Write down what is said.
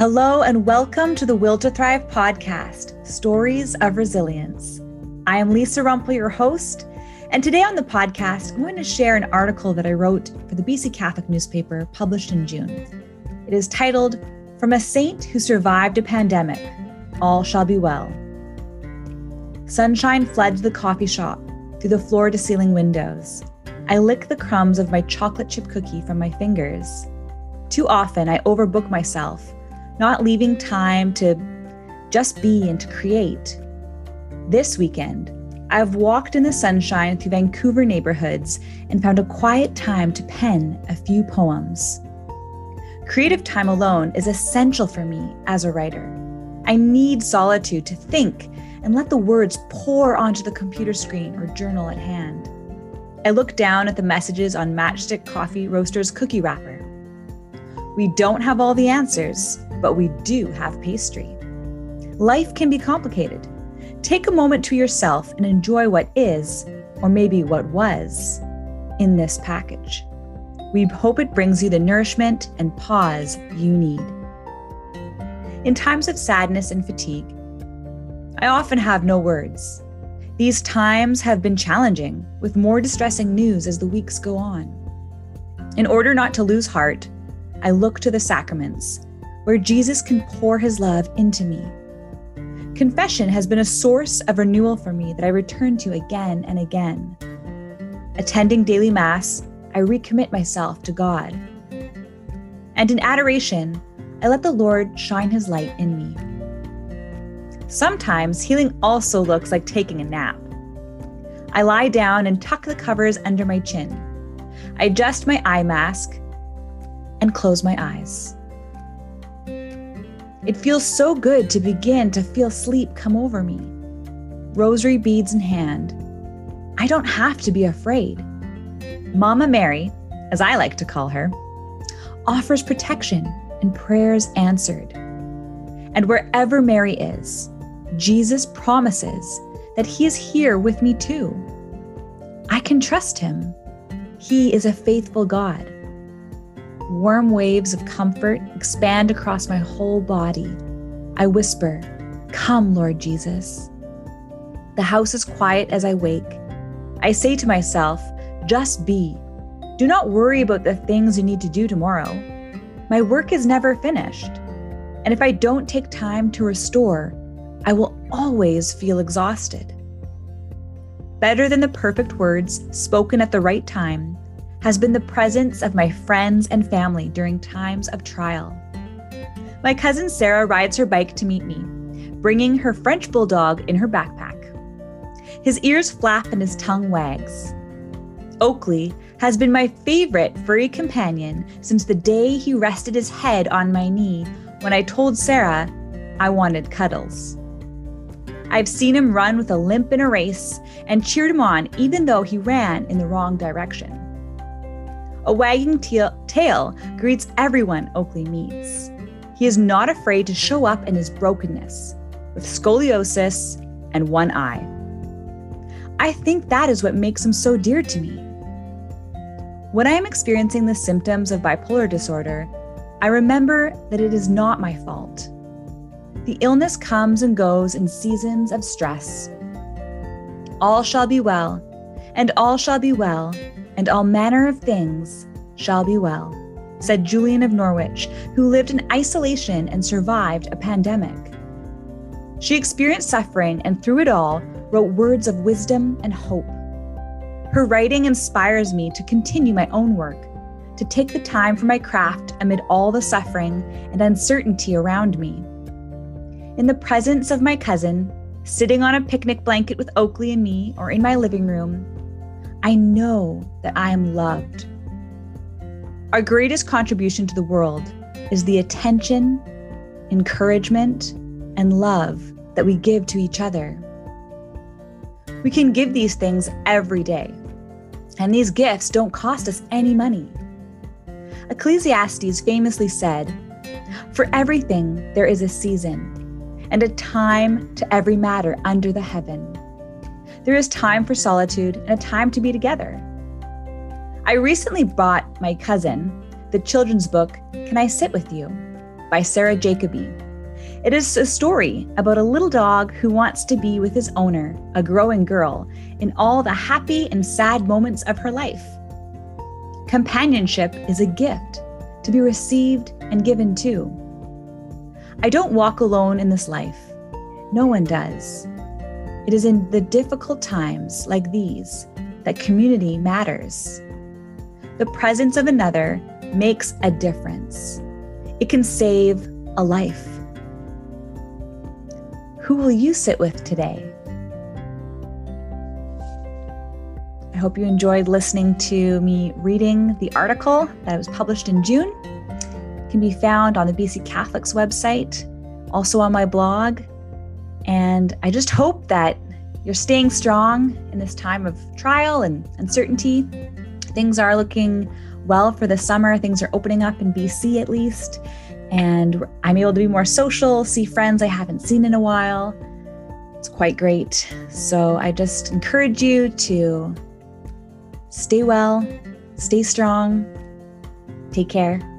Hello, and welcome to the Will to Thrive podcast Stories of Resilience. I am Lisa Rumpel, your host. And today on the podcast, I'm going to share an article that I wrote for the BC Catholic newspaper published in June. It is titled From a Saint Who Survived a Pandemic All Shall Be Well. Sunshine floods the coffee shop through the floor to ceiling windows. I lick the crumbs of my chocolate chip cookie from my fingers. Too often, I overbook myself not leaving time to just be and to create. This weekend, I've walked in the sunshine through Vancouver neighborhoods and found a quiet time to pen a few poems. Creative time alone is essential for me as a writer. I need solitude to think and let the words pour onto the computer screen or journal at hand. I look down at the messages on Matchstick Coffee Roaster's cookie wrapper. We don't have all the answers, but we do have pastry. Life can be complicated. Take a moment to yourself and enjoy what is, or maybe what was, in this package. We hope it brings you the nourishment and pause you need. In times of sadness and fatigue, I often have no words. These times have been challenging, with more distressing news as the weeks go on. In order not to lose heart, I look to the sacraments where Jesus can pour his love into me. Confession has been a source of renewal for me that I return to again and again. Attending daily Mass, I recommit myself to God. And in adoration, I let the Lord shine his light in me. Sometimes healing also looks like taking a nap. I lie down and tuck the covers under my chin. I adjust my eye mask and close my eyes. It feels so good to begin to feel sleep come over me. Rosary beads in hand. I don't have to be afraid. Mama Mary, as I like to call her, offers protection and prayers answered. And wherever Mary is, Jesus promises that he is here with me too. I can trust him. He is a faithful God. Warm waves of comfort expand across my whole body. I whisper, Come, Lord Jesus. The house is quiet as I wake. I say to myself, Just be. Do not worry about the things you need to do tomorrow. My work is never finished. And if I don't take time to restore, I will always feel exhausted. Better than the perfect words spoken at the right time has been the presence of my friends and family during times of trial. My cousin Sarah rides her bike to meet me, bringing her French bulldog in her backpack. His ears flap and his tongue wags. Oakley has been my favorite furry companion since the day he rested his head on my knee when I told Sarah I wanted cuddles. I've seen him run with a limp in a race and cheered him on even though he ran in the wrong direction. A wagging tail greets everyone Oakley meets. He is not afraid to show up in his brokenness, with scoliosis and one eye. I think that is what makes him so dear to me. When I am experiencing the symptoms of bipolar disorder, I remember that it is not my fault. The illness comes and goes in seasons of stress. All shall be well, and all shall be well, and all manner of things shall be well, said Julian of Norwich, who lived in isolation and survived a pandemic. She experienced suffering and through it all wrote words of wisdom and hope. Her writing inspires me to continue my own work, to take the time for my craft amid all the suffering and uncertainty around me. In the presence of my cousin, sitting on a picnic blanket with Oakley and me, or in my living room, I know that I am loved. Our greatest contribution to the world is the attention, encouragement, and love that we give to each other. We can give these things every day, and these gifts don't cost us any money. Ecclesiastes famously said, For everything there is a season, and a time to every matter under the heaven. There is time for solitude and a time to be together. I recently bought my cousin the children's book, Can I Sit With You? by Sarah Jacoby. It is a story about a little dog who wants to be with his owner, a growing girl, in all the happy and sad moments of her life. Companionship is a gift to be received and given to. I don't walk alone in this life. No one does. It is in the difficult times like these that community matters. The presence of another makes a difference. It can save a life. Who will you sit with today? I hope you enjoyed listening to me reading the article that was published in June. It can be found on the BC Catholics website, also on my blog. And I just hope that you're staying strong in this time of trial and uncertainty. Things are looking well for the summer. Things are opening up in BC at least. And I'm able to be more social, see friends I haven't seen in a while. It's quite great. So I just encourage you to stay well, stay strong, take care.